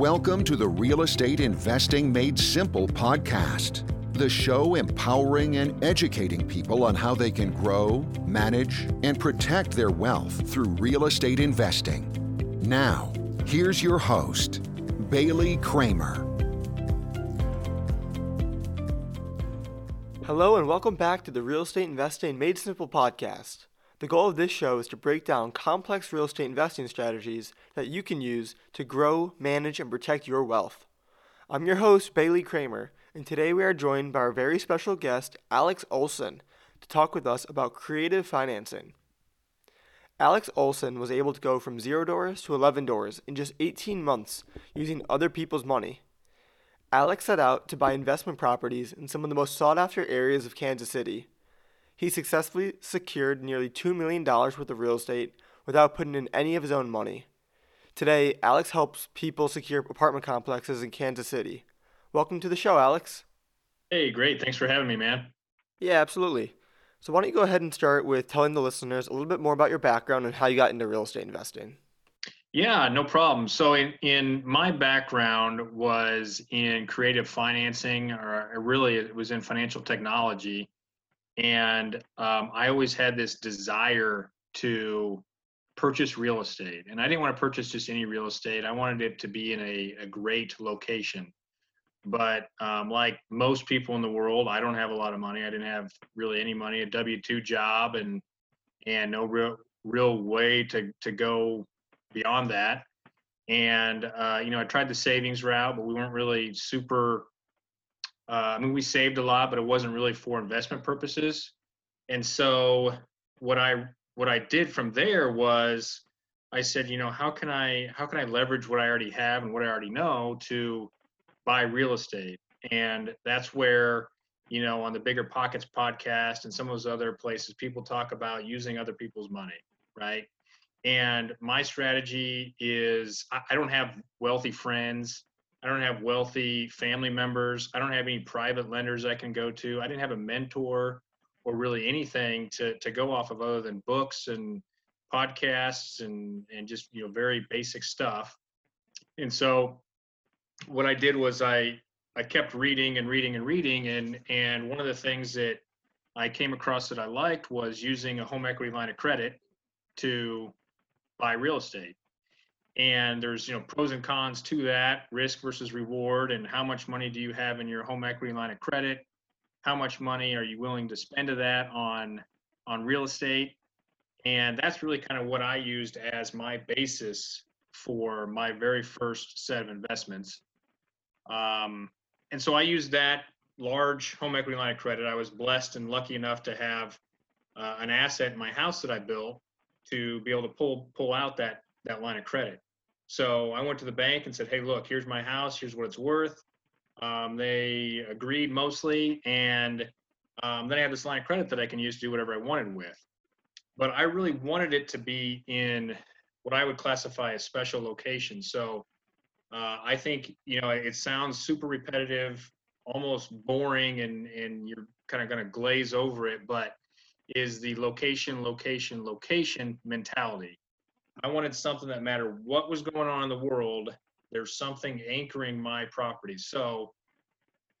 Welcome to the Real Estate Investing Made Simple podcast, the show empowering and educating people on how they can grow, manage, and protect their wealth through real estate investing. Now, here's your host, Bailey Kramer. Hello, and welcome back to the Real Estate Investing Made Simple podcast. The goal of this show is to break down complex real estate investing strategies that you can use to grow, manage, and protect your wealth. I'm your host, Bailey Kramer, and today we are joined by our very special guest, Alex Olson, to talk with us about creative financing. Alex Olson was able to go from zero doors to 11 doors in just 18 months using other people's money. Alex set out to buy investment properties in some of the most sought after areas of Kansas City he successfully secured nearly $2 million worth of real estate without putting in any of his own money. Today, Alex helps people secure apartment complexes in Kansas City. Welcome to the show, Alex. Hey, great. Thanks for having me, man. Yeah, absolutely. So, why don't you go ahead and start with telling the listeners a little bit more about your background and how you got into real estate investing? Yeah, no problem. So, in, in my background was in creative financing, or really it was in financial technology and um, I always had this desire to purchase real estate, and I didn't want to purchase just any real estate. I wanted it to be in a, a great location. But um, like most people in the world, I don't have a lot of money. I didn't have really any money, a W two job, and and no real real way to to go beyond that. And uh, you know, I tried the savings route, but we weren't really super uh, I mean, we saved a lot, but it wasn't really for investment purposes. And so what I what I did from there was I said, you know, how can I how can I leverage what I already have and what I already know to buy real estate? And that's where, you know, on the Bigger Pockets podcast and some of those other places, people talk about using other people's money, right? And my strategy is I don't have wealthy friends. I don't have wealthy family members. I don't have any private lenders I can go to. I didn't have a mentor or really anything to, to go off of other than books and podcasts and, and just, you know, very basic stuff. And so what I did was I, I kept reading and reading and reading. And, and one of the things that I came across that I liked was using a home equity line of credit to buy real estate and there's you know pros and cons to that risk versus reward and how much money do you have in your home equity line of credit? How much money are you willing to spend of that on on real estate? And that's really kind of what i used as my basis for my very first set of investments. Um, and so i used that large home equity line of credit. I was blessed and lucky enough to have uh, an asset in my house that i built to be able to pull pull out that that line of credit. So I went to the bank and said, "Hey, look, here's my house. Here's what it's worth." Um, they agreed mostly, and um, then I had this line of credit that I can use to do whatever I wanted with. But I really wanted it to be in what I would classify as special location. So uh, I think you know it sounds super repetitive, almost boring, and and you're kind of going to glaze over it, but is the location, location, location mentality. I wanted something that mattered what was going on in the world, there's something anchoring my properties. So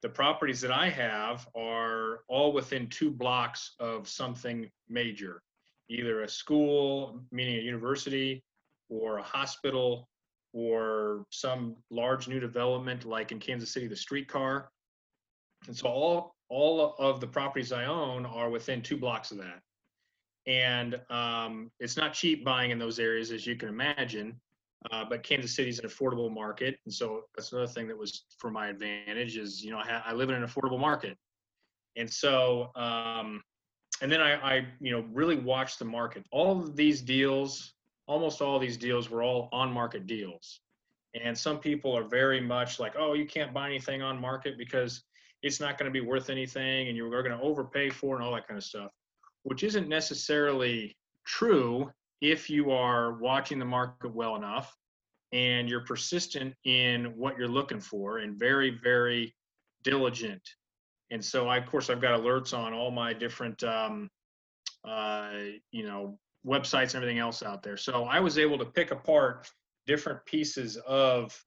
the properties that I have are all within two blocks of something major, either a school, meaning a university, or a hospital, or some large new development like in Kansas City, the streetcar. And so all all of the properties I own are within two blocks of that and um, it's not cheap buying in those areas as you can imagine. Uh, but kansas city is an affordable market and so that's another thing that was for my advantage is you know i, ha- I live in an affordable market. And so um, and then I, I you know really watched the market. All of these deals almost all these deals were all on market deals. And some people are very much like oh you can't buy anything on market because it's not going to be worth anything and you're going to overpay for and all that kind of stuff which isn't necessarily true if you are watching the market well enough and you're persistent in what you're looking for and very, very diligent. And so, I, of course, I've got alerts on all my different, um, uh, you know, websites and everything else out there. So I was able to pick apart different pieces of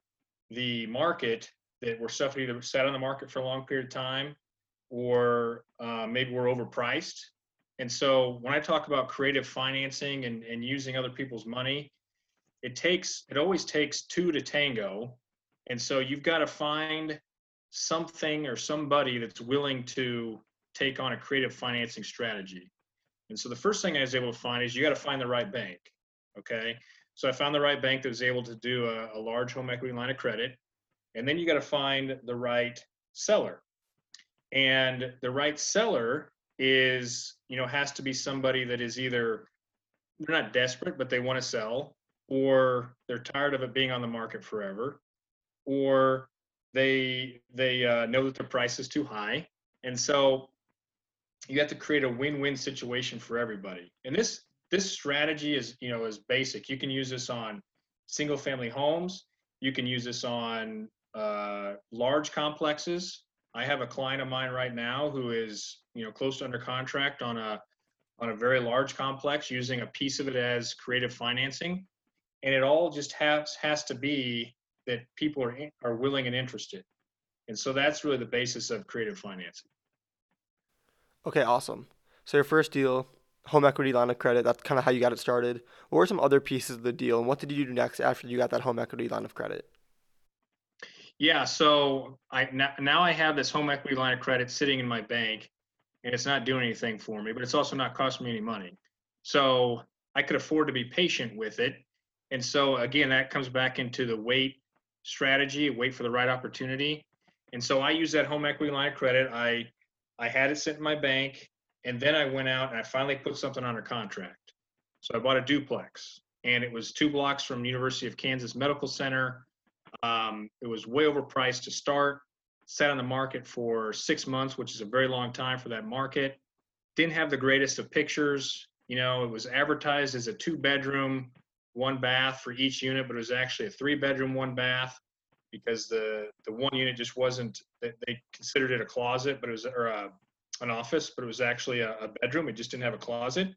the market that were stuff that either sat on the market for a long period of time or uh, maybe we're overpriced. And so when I talk about creative financing and, and using other people's money, it takes it always takes two to tango. And so you've got to find something or somebody that's willing to take on a creative financing strategy. And so the first thing I was able to find is you got to find the right bank. Okay. So I found the right bank that was able to do a, a large home equity line of credit. And then you got to find the right seller. And the right seller is, you know, has to be somebody that is either they're not desperate, but they want to sell, or they're tired of it being on the market forever, or they they uh, know that the price is too high. And so you have to create a win-win situation for everybody. And this this strategy is you know is basic. You can use this on single family homes. You can use this on uh, large complexes. I have a client of mine right now who is you know close to under contract on a on a very large complex using a piece of it as creative financing and it all just has has to be that people are are willing and interested and so that's really the basis of creative financing Okay, awesome. So your first deal, home equity line of credit, that's kind of how you got it started. What were some other pieces of the deal, and what did you do next after you got that home equity line of credit? Yeah, so I now I have this home equity line of credit sitting in my bank, and it's not doing anything for me, but it's also not costing me any money. So I could afford to be patient with it. And so again, that comes back into the wait strategy, wait for the right opportunity. And so I use that home equity line of credit. I I had it sent in my bank, and then I went out and I finally put something under contract. So I bought a duplex, and it was two blocks from University of Kansas Medical Center. Um, it was way overpriced to start. Sat on the market for six months, which is a very long time for that market. Didn't have the greatest of pictures. You know, it was advertised as a two bedroom, one bath for each unit, but it was actually a three bedroom, one bath because the the one unit just wasn't they considered it a closet but it was or a, an office but it was actually a, a, bedroom it just didn't have a closet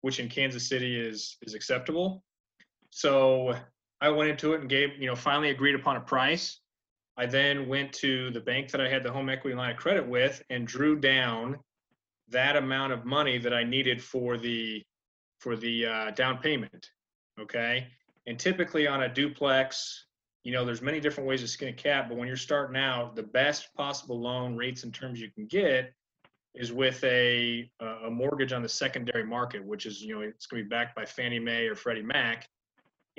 which in kansas city is is acceptable so i went into it and gave you know finally agreed upon a price. I then went to the bank that i had the home equity line of credit with and drew down that amount of money that i needed for the for the uh, down payment okay? And typically on a duplex you know, there's many different ways to skin a cat, but when you're starting out, the best possible loan rates and terms you can get is with a a mortgage on the secondary market, which is you know it's going to be backed by Fannie Mae or Freddie Mac,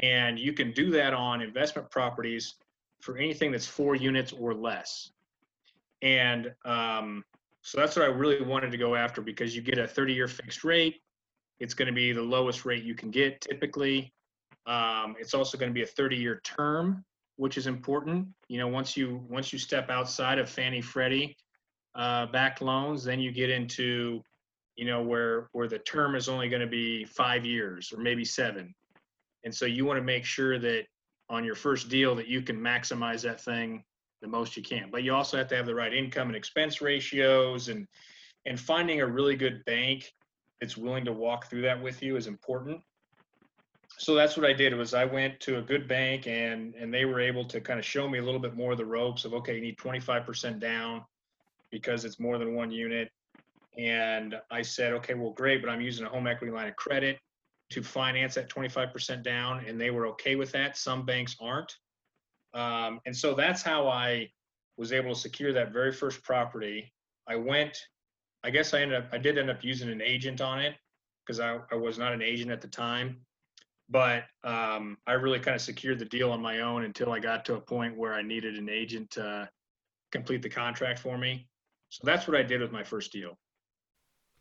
and you can do that on investment properties for anything that's four units or less. And um, so that's what I really wanted to go after because you get a 30-year fixed rate. It's going to be the lowest rate you can get typically. Um, it's also going to be a 30-year term, which is important. You know, once you once you step outside of Fannie Freddie uh, backed loans, then you get into you know where where the term is only going to be five years or maybe seven, and so you want to make sure that on your first deal that you can maximize that thing the most you can. But you also have to have the right income and expense ratios and and finding a really good bank that's willing to walk through that with you is important. So that's what I did was I went to a good bank and and they were able to kind of show me a little bit more of the ropes of okay you need 25% down because it's more than one unit. And I said okay well great but I'm using a home equity line of credit to finance that 25% down and they were okay with that some banks aren't um, and so that's how I was able to secure that very first property I went I guess I ended up I did end up using an agent on it because I, I was not an agent at the time but um, I really kind of secured the deal on my own until I got to a point where I needed an agent to complete the contract for me. So that's what I did with my first deal.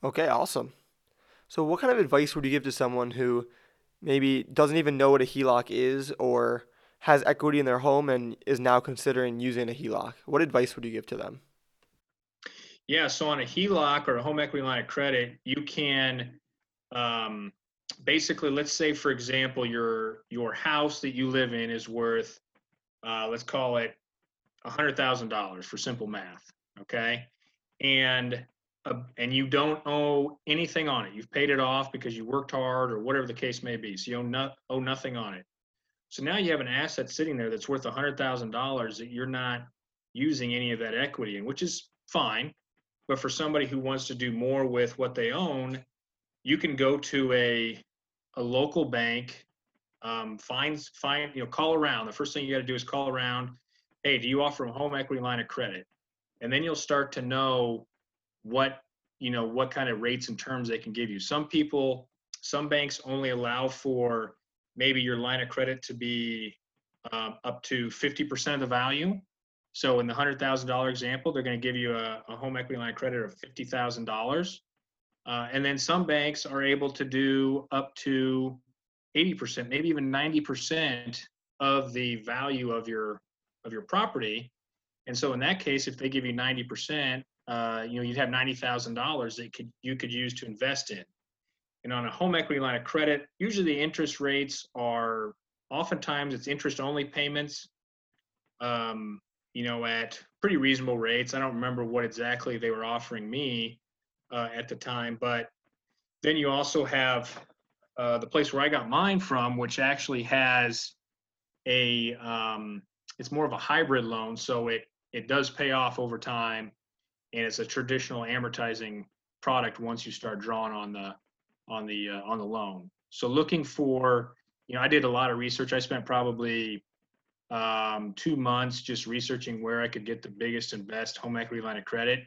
Okay, awesome. So, what kind of advice would you give to someone who maybe doesn't even know what a HELOC is or has equity in their home and is now considering using a HELOC? What advice would you give to them? Yeah, so on a HELOC or a home equity line of credit, you can um, basically, let's say, for example, your your house that you live in is worth, uh, let's call it, hundred thousand dollars for simple math. Okay, and uh, and you don't owe anything on it. You've paid it off because you worked hard or whatever the case may be. So you owe, owe nothing on it. So now you have an asset sitting there that's worth $100,000 that you're not using any of that equity in, which is fine. But for somebody who wants to do more with what they own, you can go to a a local bank, um, find find you know call around. The first thing you got to do is call around. Hey, do you offer a home equity line of credit? And then you'll start to know what you know what kind of rates and terms they can give you. Some people, some banks only allow for maybe your line of credit to be um, up to 50% of the value. So in the hundred thousand dollar example, they're going to give you a, a, home equity line of credit of fifty thousand uh, dollars, and then some banks are able to do up to eighty percent, maybe even ninety percent of the value of your of your property. And so in that case, if they give you ninety percent, uh, you know you'd have ninety thousand dollars that could you could use to invest in. And on a home equity line of credit, usually the interest rates are oftentimes it's interest only payments. Um, you know, at pretty reasonable rates. I don't remember what exactly they were offering me uh, at the time, but then you also have uh, the place where I got mine from, which actually has a, um, it's more of a hybrid loan, so it it does pay off over time, and it's a traditional amortizing product once you start drawing on the on the uh, on the loan. So looking for, you know, I did a lot of research. I spent probably um, two months just researching where I could get the biggest and best home equity line of credit.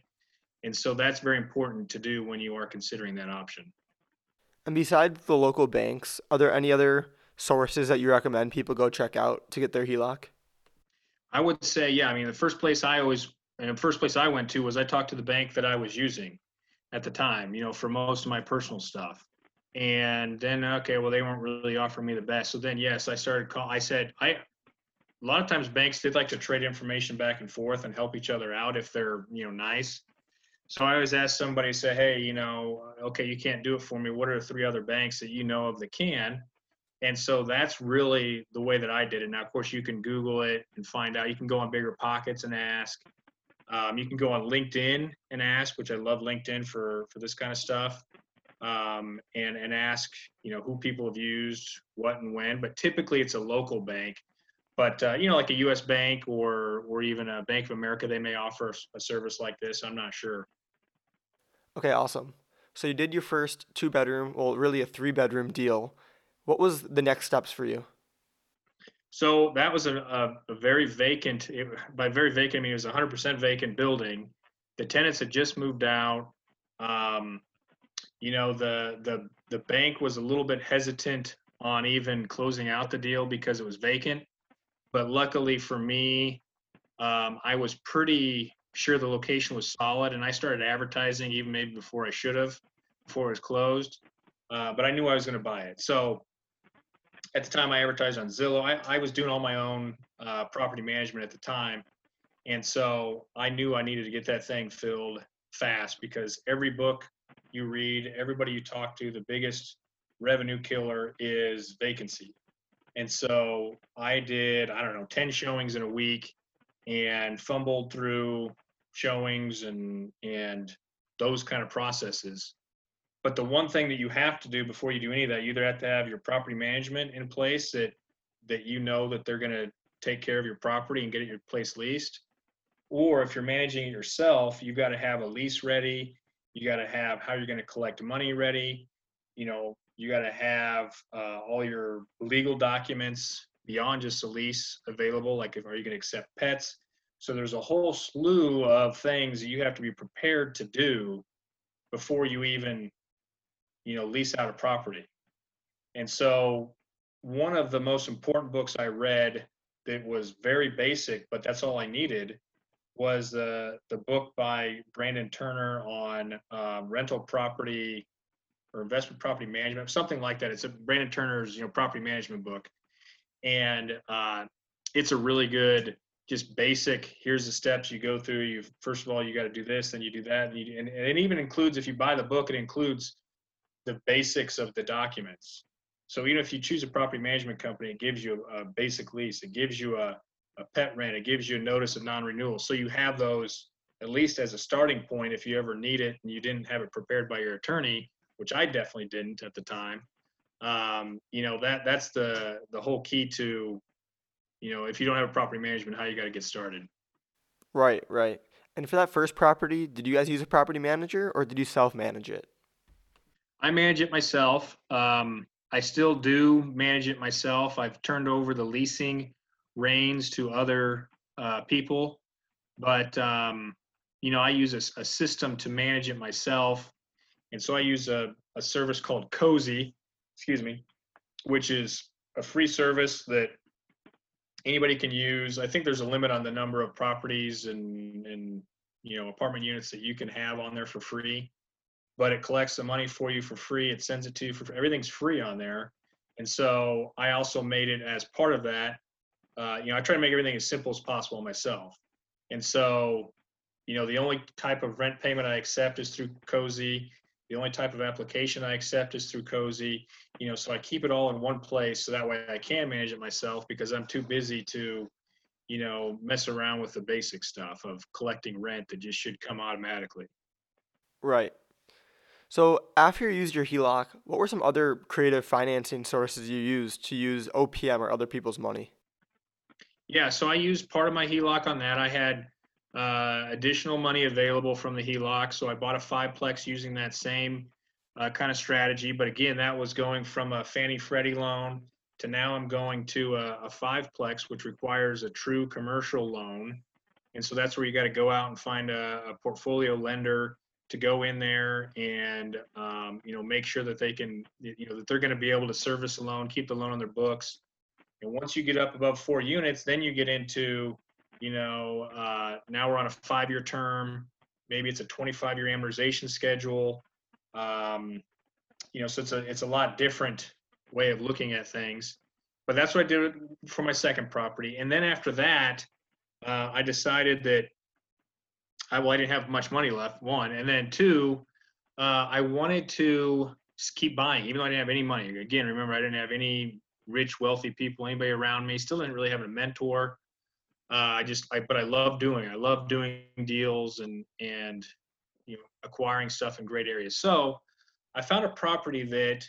And so that's very important to do when you are considering that option. And besides the local banks, are there any other sources that you recommend people go check out to get their HELOC? I would say, yeah. I mean, the first place I always, and the first place I went to was I talked to the bank that I was using at the time, you know, for most of my personal stuff. And then, okay, well, they weren't really offering me the best. So then, yes, I started call. I said, I, a lot of times banks did like to trade information back and forth and help each other out if they're you know nice so i always ask somebody say hey you know okay you can't do it for me what are the three other banks that you know of that can and so that's really the way that i did it now of course you can google it and find out you can go on bigger pockets and ask um, you can go on linkedin and ask which i love linkedin for for this kind of stuff um, and and ask you know who people have used what and when but typically it's a local bank but uh, you know, like a U.S. bank or or even a Bank of America, they may offer a service like this. I'm not sure. Okay, awesome. So you did your first two bedroom, well, really a three bedroom deal. What was the next steps for you? So that was a, a, a very vacant, it, by very vacant, I mean it was a 100% vacant building. The tenants had just moved out. Um, you know, the, the, the bank was a little bit hesitant on even closing out the deal because it was vacant. But luckily for me, um, I was pretty sure the location was solid, and I started advertising even maybe before I should have, before it was closed. Uh, but I knew I was going to buy it. So at the time, I advertised on Zillow. I, I was doing all my own uh, property management at the time, and so I knew I needed to get that thing filled fast because every book you read, everybody you talk to, the biggest revenue killer is vacancy. And so I did, I don't know, 10 showings in a week and fumbled through showings and and those kind of processes. But the one thing that you have to do before you do any of that, you either have to have your property management in place that that you know that they're going to take care of your property and get it your place leased. Or if you're managing it yourself, you've got to have a lease ready. You got to have how you're going to collect money ready. You know, you got to have uh, all your legal documents beyond just a lease available. Like, if, are you going to accept pets? So there's a whole slew of things that you have to be prepared to do before you even, you know, lease out a property. And so one of the most important books I read that was very basic, but that's all I needed, was the the book by Brandon Turner on um, rental property or investment property management, something like that. It's a Brandon Turner's you know property management book, and uh, it's a really good just basic. Here's the steps you go through. You first of all you got to do this, then you do that, and, you, and, and it even includes if you buy the book, it includes the basics of the documents. So even if you choose a property management company, it gives you a, basic lease, it gives you a, a pet rent, it gives you a notice of non-renewal. So you have those at least as a starting point if you ever need it and you didn't have it prepared by your attorney which I definitely didn't at the time. um, you know that that's the the whole key to you know if you don't have a property management how you got to get started Right, right. And for that first property, did you guys use a property manager or did you self manage it? I manage it myself um, i still do manage it myself i've turned over the leasing reins to other uh, people but um, you know i use a system to manage it myself and so i use a, a service called cozy excuse me which is a free service that anybody can use. I think there's a limit on the number of properties and, and, you know, apartment units that you can have on there for free. But it collects the money for you for free. It sends it to you for, everything's free on there. And so I also made it as part of that. Uh, you know, I try to make everything as simple as possible myself. And so, you know, the only type of rent payment I accept is through Cozy. The only type of application I accept is through Cozy you know, so I keep it all in one place so that way I can manage it myself because I'm too busy to, you know, mess around with the basic stuff of collecting rent that just should come automatically. Right. So after you used your HELOC, what were some other creative financing sources you used to use OPM or other people's money? Yeah, so I used part of my HELOC on that. I had uh, additional money available from the HELOC, so I bought a fiveplex using that same uh, kind of strategy. But again, that was going from a Fannie Freddie loan to now I'm going to a, a fiveplex, which requires a true commercial loan. And so that's where you got to go out and find a, a portfolio lender to go in there and um, you know make sure that they can you know that they're going to be able to service the loan, keep the loan on their books. And once you get up above four units, then you get into you know uh, now we're on a five-year term. Maybe it's a 25-year amortization schedule um, you know, so it's a it's a lot different way of looking at things. But that's what I did for my second property, and then after that, uh, I decided that I well I didn't have much money left. One, and then two, uh, I wanted to keep buying, even though I didn't have any money. Again, remember I didn't have any rich, wealthy people, anybody around me. Still didn't really have a mentor. Uh, I just, I, but I love doing. I love doing deals and and you know acquiring stuff in great areas. So I found a property that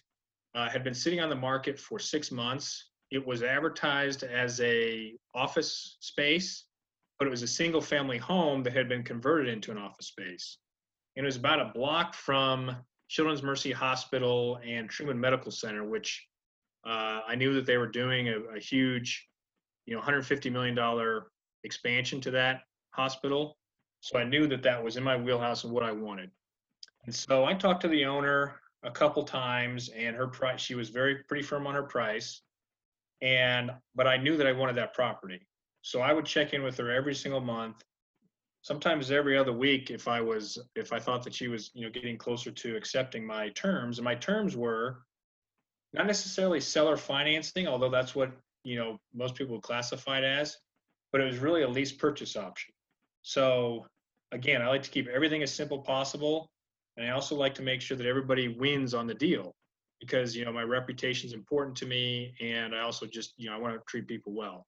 uh, had been sitting on the market for six months. It was advertised as a office space, but it was a single family home that had been converted into an office space. And it was about a block from Children's Mercy Hospital and Truman Medical Center, which uh, I knew that they were doing a, a huge, you know, 150 million dollar expansion to that hospital. So I knew that that was in my wheelhouse and what I wanted. And so I talked to the owner a couple times and her price, she was very pretty firm on her price. And, but I knew that I wanted that property. So I would check in with her every single month, sometimes every other week if I was, if I thought that she was, you know, getting closer to accepting my terms. And my terms were not necessarily seller financing, although that's what, you know, most people classify it as, but it was really a lease purchase option. So again, I like to keep everything as simple possible. And I also like to make sure that everybody wins on the deal because, you know, my reputation is important to me. And I also just, you know, I want to treat people well.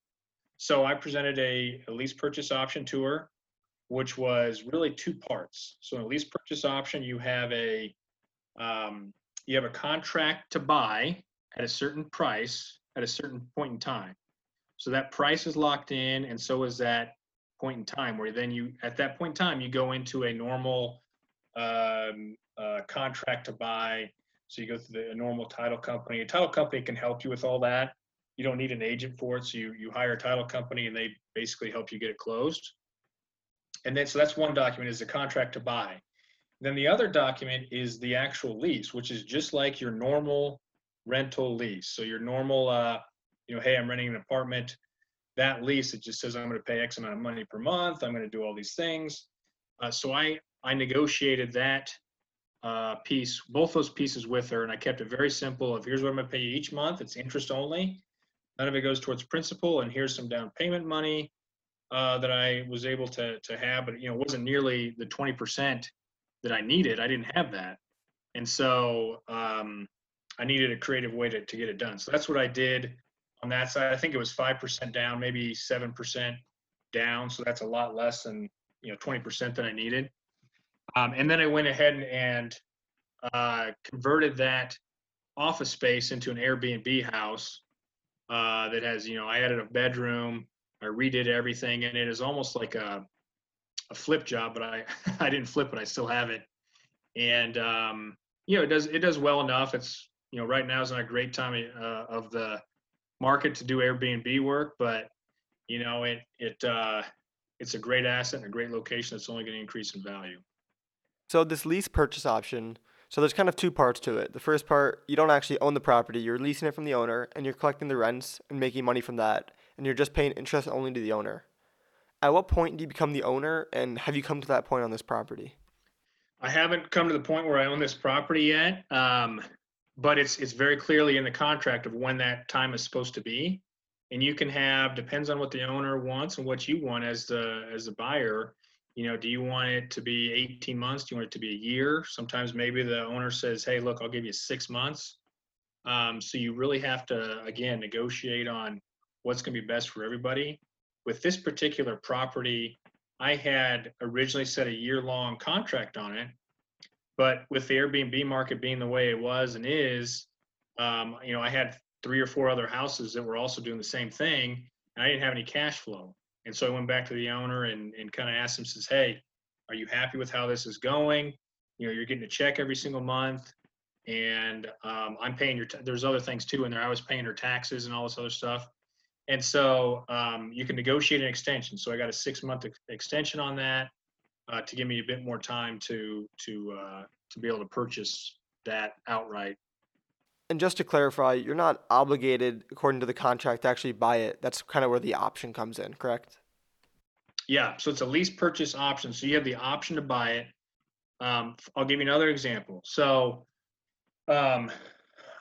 So I presented a, a lease purchase option to her, which was really two parts. So in a lease purchase option, you have a, um, you have a contract to buy at a certain price at a certain point in time. So that price is locked in, and so is that point in time where then you at that point in time you go into a normal um, uh, contract to buy so you go through the a normal title company a title company can help you with all that you don't need an agent for it so you you hire a title company and they basically help you get it closed. And then so that's one document is the contract to buy. Then the other document is the actual lease which is just like your normal rental lease. So your normal uh, you know hey i'm renting an apartment. That lease it just says i'm going to pay x amount of money per month i'm going to do all these things. Uh, so i i negotiated that uh, piece both those pieces with her and i kept it very simple of here's what i'm going to pay you each month it's interest only none of it goes towards principal and here's some down payment money uh, that i was able to to have but you know wasn't nearly the 20% that i needed i didn't have that and so um, i needed a creative way to, to get it done so that's what i did on that side. I think it was five percent down, maybe seven percent down. So that's a lot less than you know twenty percent that I needed. Um, and then I went ahead and, and uh, converted that office space into an Airbnb house uh, that has, you know, I added a bedroom, I redid everything, and it is almost like a a flip job, but I I didn't flip it, I still have it, and um, you know, it does it does well enough. It's you know, right now is not a great time uh, of the market to do Airbnb work, but you know, it it uh, it's a great asset and a great location that's only going to increase in value. So this lease purchase option, so there's kind of two parts to it. The first part, you don't actually own the property, you're leasing it from the owner and you're collecting the rents and making money from that, and you're just paying interest only to the owner. At what point do you become the owner and have you come to that point on this property? I haven't come to the point where I own this property yet, um, but it's it's very clearly in the contract of when that time is supposed to be and you can have depends on what the owner wants and what you want as the as the buyer you know do you want it to be 18 months do you want it to be a year sometimes maybe the owner says hey look i'll give you six months um, so you really have to again negotiate on what's going to be best for everybody with this particular property i had originally set a year long contract on it but with the airbnb market being the way it was and is um, you know i had three or four other houses that were also doing the same thing. And I didn't have any cash flow. And so I went back to the owner and, and kind of asked him, says, Hey, are you happy with how this is going? You know, you're getting a check every single month and um, I'm paying your, t- there's other things too in there. I was paying her taxes and all this other stuff. And so um, you can negotiate an extension. So I got a six month ex- extension on that uh, to give me a bit more time to, to, uh, to be able to purchase that outright and just to clarify, you're not obligated, according to the contract, to actually buy it. That's kind of where the option comes in, correct? Yeah, so it's a lease purchase option. So you have the option to buy it. Um, I'll give you another example. So um,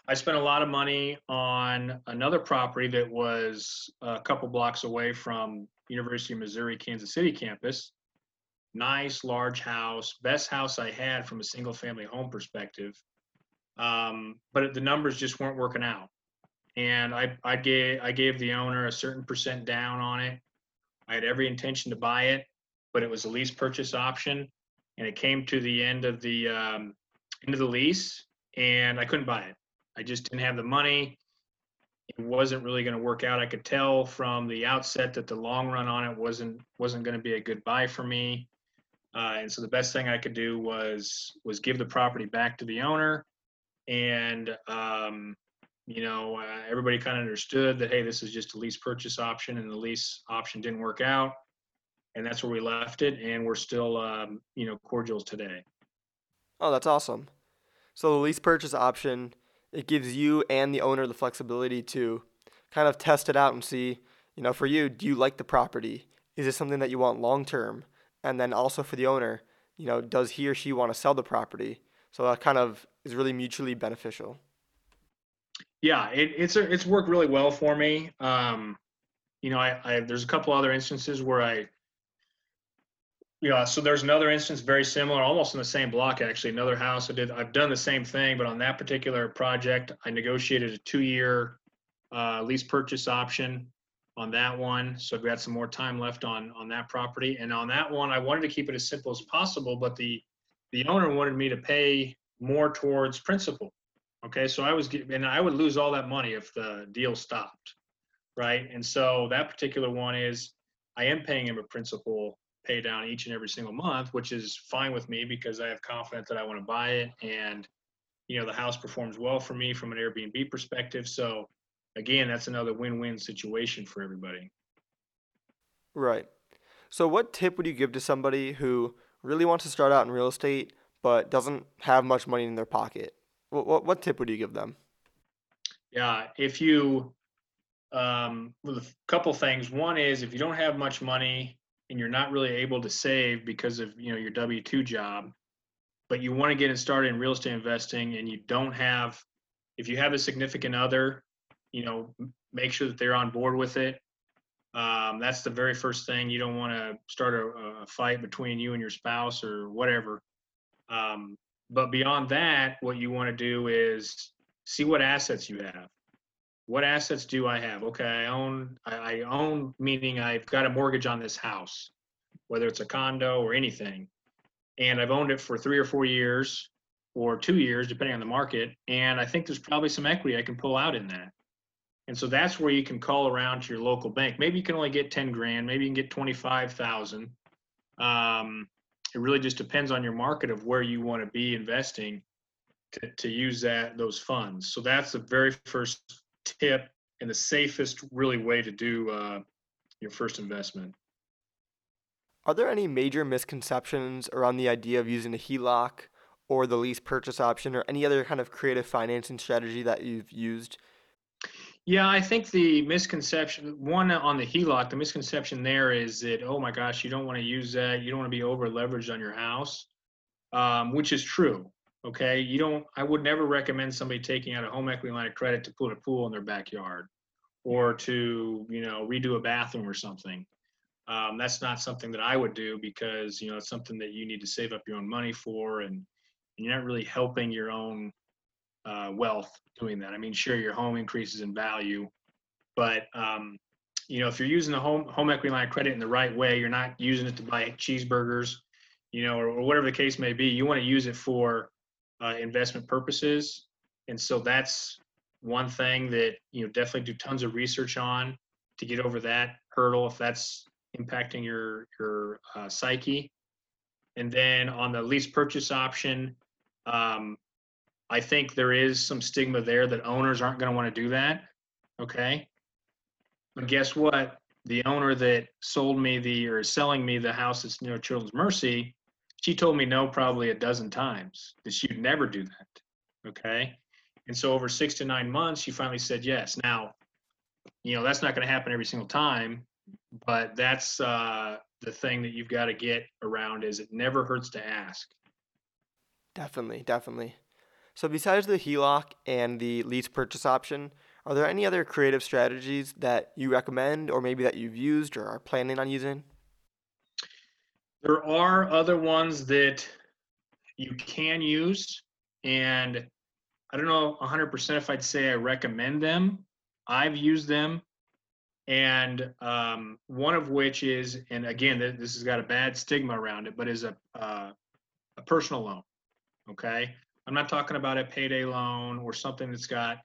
I spent a lot of money on another property that was a couple blocks away from University of Missouri Kansas City campus. Nice large house, best house I had from a single family home perspective. Um, but the numbers just weren't working out. And I, I gave I gave the owner a certain percent down on it. I had every intention to buy it, but it was a lease purchase option, and it came to the end of the um, end of the lease, and I couldn't buy it. I just didn't have the money. It wasn't really going to work out. I could tell from the outset that the long run on it wasn't wasn't going to be a good buy for me. Uh, and so the best thing I could do was was give the property back to the owner and um, you know uh, everybody kind of understood that hey this is just a lease purchase option and the lease option didn't work out and that's where we left it and we're still um, you know cordials today. Oh that's awesome. So the lease purchase option it gives you and the owner the flexibility to kind of test it out and see you know for you do you like the property? Is it something that you want long term? And then also for the owner you know does he or she want to sell the property so that kind of is really mutually beneficial. Yeah, it, it's a, it's worked really well for me. Um, you know, I, I there's a couple other instances where I, yeah. So there's another instance very similar, almost in the same block actually. Another house I did. I've done the same thing, but on that particular project, I negotiated a two-year uh, lease purchase option on that one. So I've got some more time left on on that property. And on that one, I wanted to keep it as simple as possible, but the the owner wanted me to pay more towards principal. Okay, so I was and I would lose all that money if the deal stopped, right? And so that particular one is I am paying him a principal pay down each and every single month, which is fine with me because I have confidence that I want to buy it and you know the house performs well for me from an Airbnb perspective. So again, that's another win-win situation for everybody. Right. So what tip would you give to somebody who really wants to start out in real estate but doesn't have much money in their pocket, what, what, what tip would you give them? Yeah, if you, um, with a couple things. One is if you don't have much money and you're not really able to save because of you know your W two job, but you want to get it started in real estate investing and you don't have, if you have a significant other, you know, make sure that they're on board with it. Um, that's the very first thing. You don't want to start a, a, fight between you and your spouse or whatever. Um, but beyond that, what you want to do is see what assets you have. What assets do I have? Okay, I own. I, I own meaning I've got a mortgage on this house, whether it's a condo or anything, and I've owned it for three or four years. or two years, depending on the market. And I think there's probably some equity I can pull out in that. And so that's where you can call around to your local bank. Maybe you can only get 10 grand, maybe you can get 25,000. Um, it really just depends on your market of where you want to be investing to, to use that those funds. So that's the very first tip and the safest really way to do uh, your first investment. Are there any major misconceptions around the idea of using a HELOC or the lease purchase option or any other kind of creative financing strategy that you've used? Yeah, I think the misconception, one on the HELOC, the misconception there is that, oh my gosh, you don't want to use that. You don't want to be over leveraged on your house, um, which is true. Okay. You don't, I would never recommend somebody taking out a home equity line of credit to put a pool in their backyard or to, you know, redo a bathroom or something. Um, that's not something that I would do because, you know, it's something that you need to save up your own money for and, and you're not really helping your own uh, wealth doing that. I mean, sure, your home increases in value, but um, you know, if you're using the home home equity line of credit in the right way, you're not using it to buy cheeseburgers, you know, or, or whatever the case may be. You want to use it for uh, investment purposes, and so that's one thing that you know definitely do tons of research on to get over that hurdle if that's impacting your your uh, psyche. And then on the lease purchase option, um, I think there is some stigma there that owners aren't going to want to do that. Okay. But guess what? The owner that sold me the or is selling me the house that's near Children's Mercy, she told me no probably a dozen times that she'd never do that. Okay. And so over six to nine months, she finally said yes. Now, you know, that's not going to happen every single time, but that's uh, the thing that you've got to get around is it never hurts to ask. Definitely, definitely. So, besides the HELOC and the lease purchase option, are there any other creative strategies that you recommend or maybe that you've used or are planning on using? There are other ones that you can use, and I don't know 100% if I'd say I recommend them. I've used them, and um, one of which is, and again, this has got a bad stigma around it, but is a uh, a personal loan. Okay, I'm not talking about a payday loan or something that's got,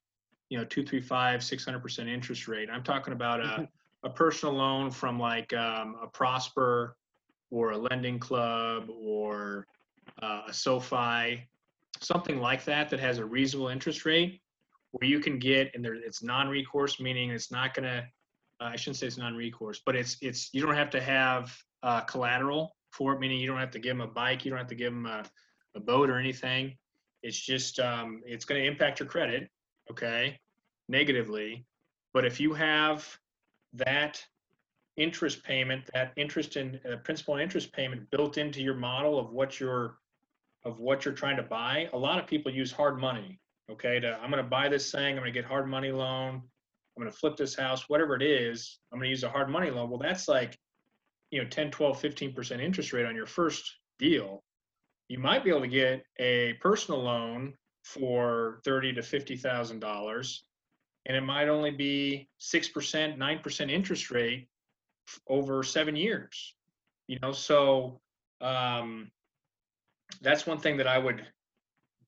you know, two, three, five, six hundred percent interest rate. I'm talking about a, mm-hmm. a personal loan from like um, a Prosper or a lending club or uh, a SoFi, something like that that has a reasonable interest rate where you can get and there it's non-recourse, meaning it's not going to. Uh, I shouldn't say it's non-recourse, but it's it's you don't have to have uh, collateral for it, meaning you don't have to give them a bike, you don't have to give them a, a boat or anything. It's just um, it's going to impact your credit, okay, negatively. But if you have that interest payment, that interest in uh, principal and interest payment built into your model of what you're of what you're trying to buy, a lot of people use hard money. Okay, to I'm going to buy this thing, I'm going to get hard money loan, I'm going to flip this house, whatever it is, I'm going to use a hard money loan. Well, that's like, you know, 10, 12, 15% interest rate on your first deal you might be able to get a personal loan for thirty to fifty thousand dollars, and it might only be six percent, nine percent interest rate over seven years. You know, so um, that's one thing that I would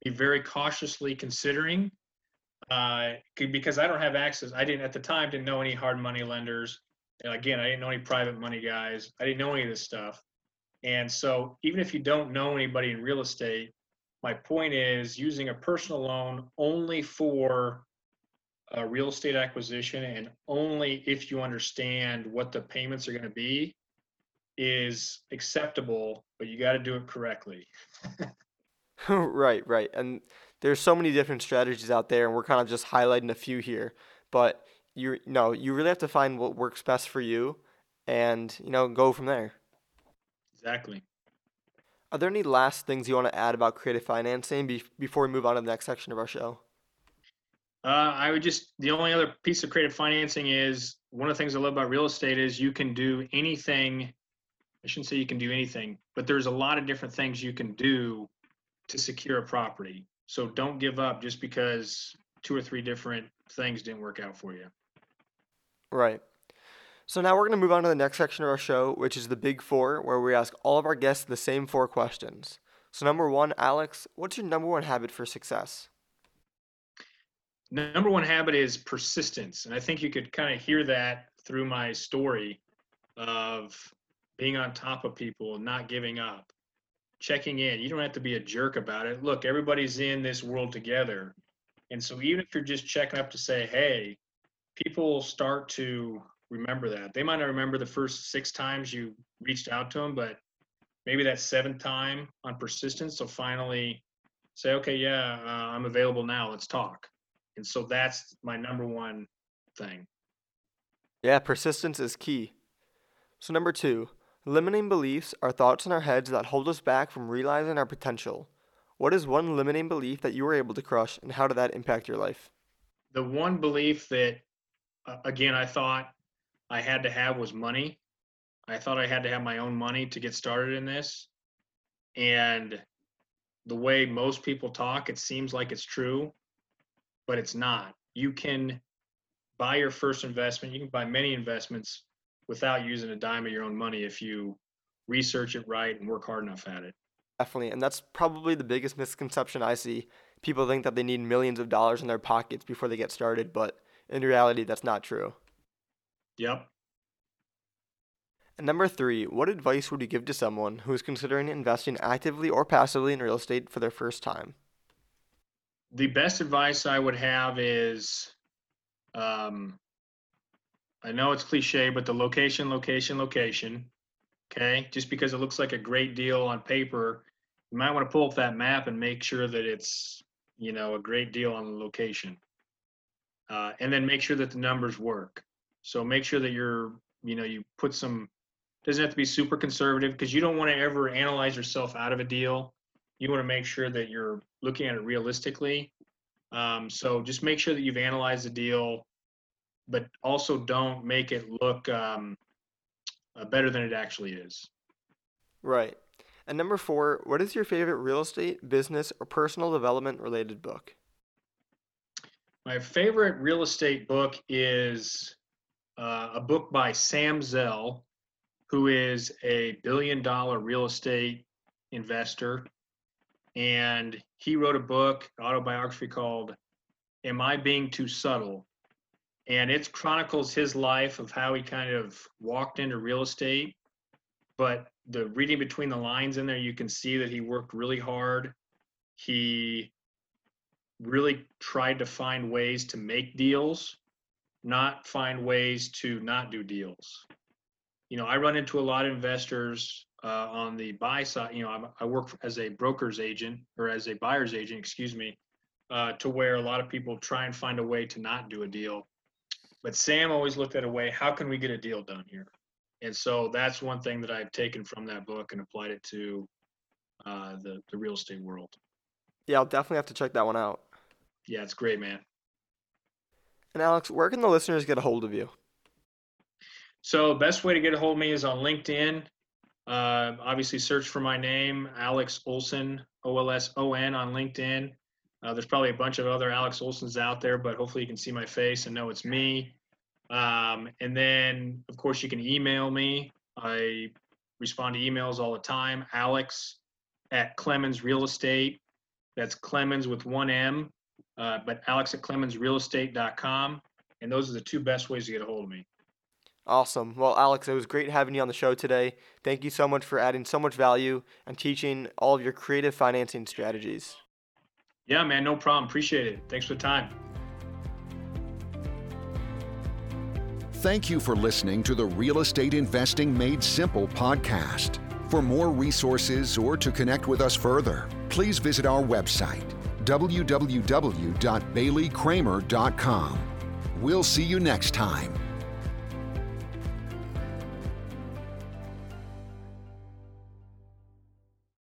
be very cautiously considering uh, because I don't have access. I didn't at the time didn't know any hard money lenders. Again, I didn't know any private money guys. I didn't know any of this stuff. And so, even if you don't know anybody in real estate, my point is using a personal loan only for a real estate acquisition and only if you understand what the payments are going to be is acceptable, but you got to do it correctly. right, right. And there's so many different strategies out there, and we're kind of just highlighting a few here. But you no, you really have to find what works best for you, and you know, go from there. Exactly. Are there any last things you want to add about creative financing be- before we move on to the next section of our show? Uh, I would just the only other piece of creative financing is one of the things I love about real estate is you can do anything. I shouldn't say you can do anything, but there's a lot of different things you can do to secure a property. So don't give up just because two or three different things didn't work out for you. Right. So now we're going to move on to the next section of our show, which is the Big Four, where we ask all of our guests the same four questions. So, number one, Alex, what's your number one habit for success? number one habit is persistence. And I think you could kind of hear that through my story of being on top of people, and not giving up, checking in. You don't have to be a jerk about it. Look, everybody's in this world together. And so even if you're just checking up to say, hey, people start to remember that. They might not remember the first six times you reached out to them, but maybe that seventh time on persistence, they'll finally say, okay, yeah, uh, I'm available now. Let's talk. And so that's my number one thing. Yeah, persistence is key. So, number two, limiting beliefs are thoughts in our heads that hold us back from realizing our potential. What is one limiting belief that you were able to crush, and how did that impact your life? The one belief that, uh, again, I thought I had to have was money. I thought I had to have my own money to get started in this. And the way most people talk, it seems like it's true, but it's not. You can buy your first investment, you can buy many investments without using a dime of your own money if you research it right and work hard enough at it. Definitely. And that's probably the biggest misconception I see. People think that they need millions of dollars in their pockets before they get started, but in reality, that's not true. Yep. And number three, what advice would you give to someone who is considering investing actively or passively in real estate for their first time? The best advice I would have is um, I know it's cliche, but the location, location, location. Okay. Just because it looks like a great deal on paper, you might want to pull up that map and make sure that it's, you know, a great deal on the location. Uh, and then make sure that the numbers work. So make sure that you're, you know, you put some, doesn't have to be super conservative because you don't want to ever analyze yourself out of a deal. You want to make sure that you're looking at it realistically. Um, so just make sure that you've analyzed the deal, but also don't make it look um, uh, better than it actually is. Right. And number four, what is your favorite real estate, business, or personal development related book? My favorite real estate book is uh, a book by Sam Zell, who is a billion dollar real estate investor. And he wrote a book, autobiography called Am I Being Too Subtle? And it chronicles his life of how he kind of walked into real estate. But the reading between the lines in there, you can see that he worked really hard. He really tried to find ways to make deals, not find ways to not do deals. You know, I run into a lot of investors uh, on the buy side. You know, I'm, i work as a broker's agent or as a buyer's agent, excuse me, uh, to where a lot of people try and find a way to not do a deal. But Sam always looked at a way, how can we get a deal done here? And so that's one thing that I've taken from that book and applied it to uh, the, the real estate world. Yeah, I'll definitely have to check that one out. Yeah, it's great, man. And Alex, where can the listeners get a hold of you? So, best way to get a hold of me is on LinkedIn. Uh, obviously, search for my name, Alex Olson, O L S O N, on LinkedIn. Uh, there's probably a bunch of other Alex Olsons out there, but hopefully you can see my face and know it's me. Um, and then, of course, you can email me. I respond to emails all the time. Alex at Clemens Real Estate. That's Clemens with one M, uh, but Alex at ClemensRealEstate.com. And those are the two best ways to get a hold of me. Awesome. Well, Alex, it was great having you on the show today. Thank you so much for adding so much value and teaching all of your creative financing strategies. Yeah, man, no problem. Appreciate it. Thanks for the time. Thank you for listening to the Real Estate Investing Made Simple podcast. For more resources or to connect with us further, please visit our website, www.baileykramer.com. We'll see you next time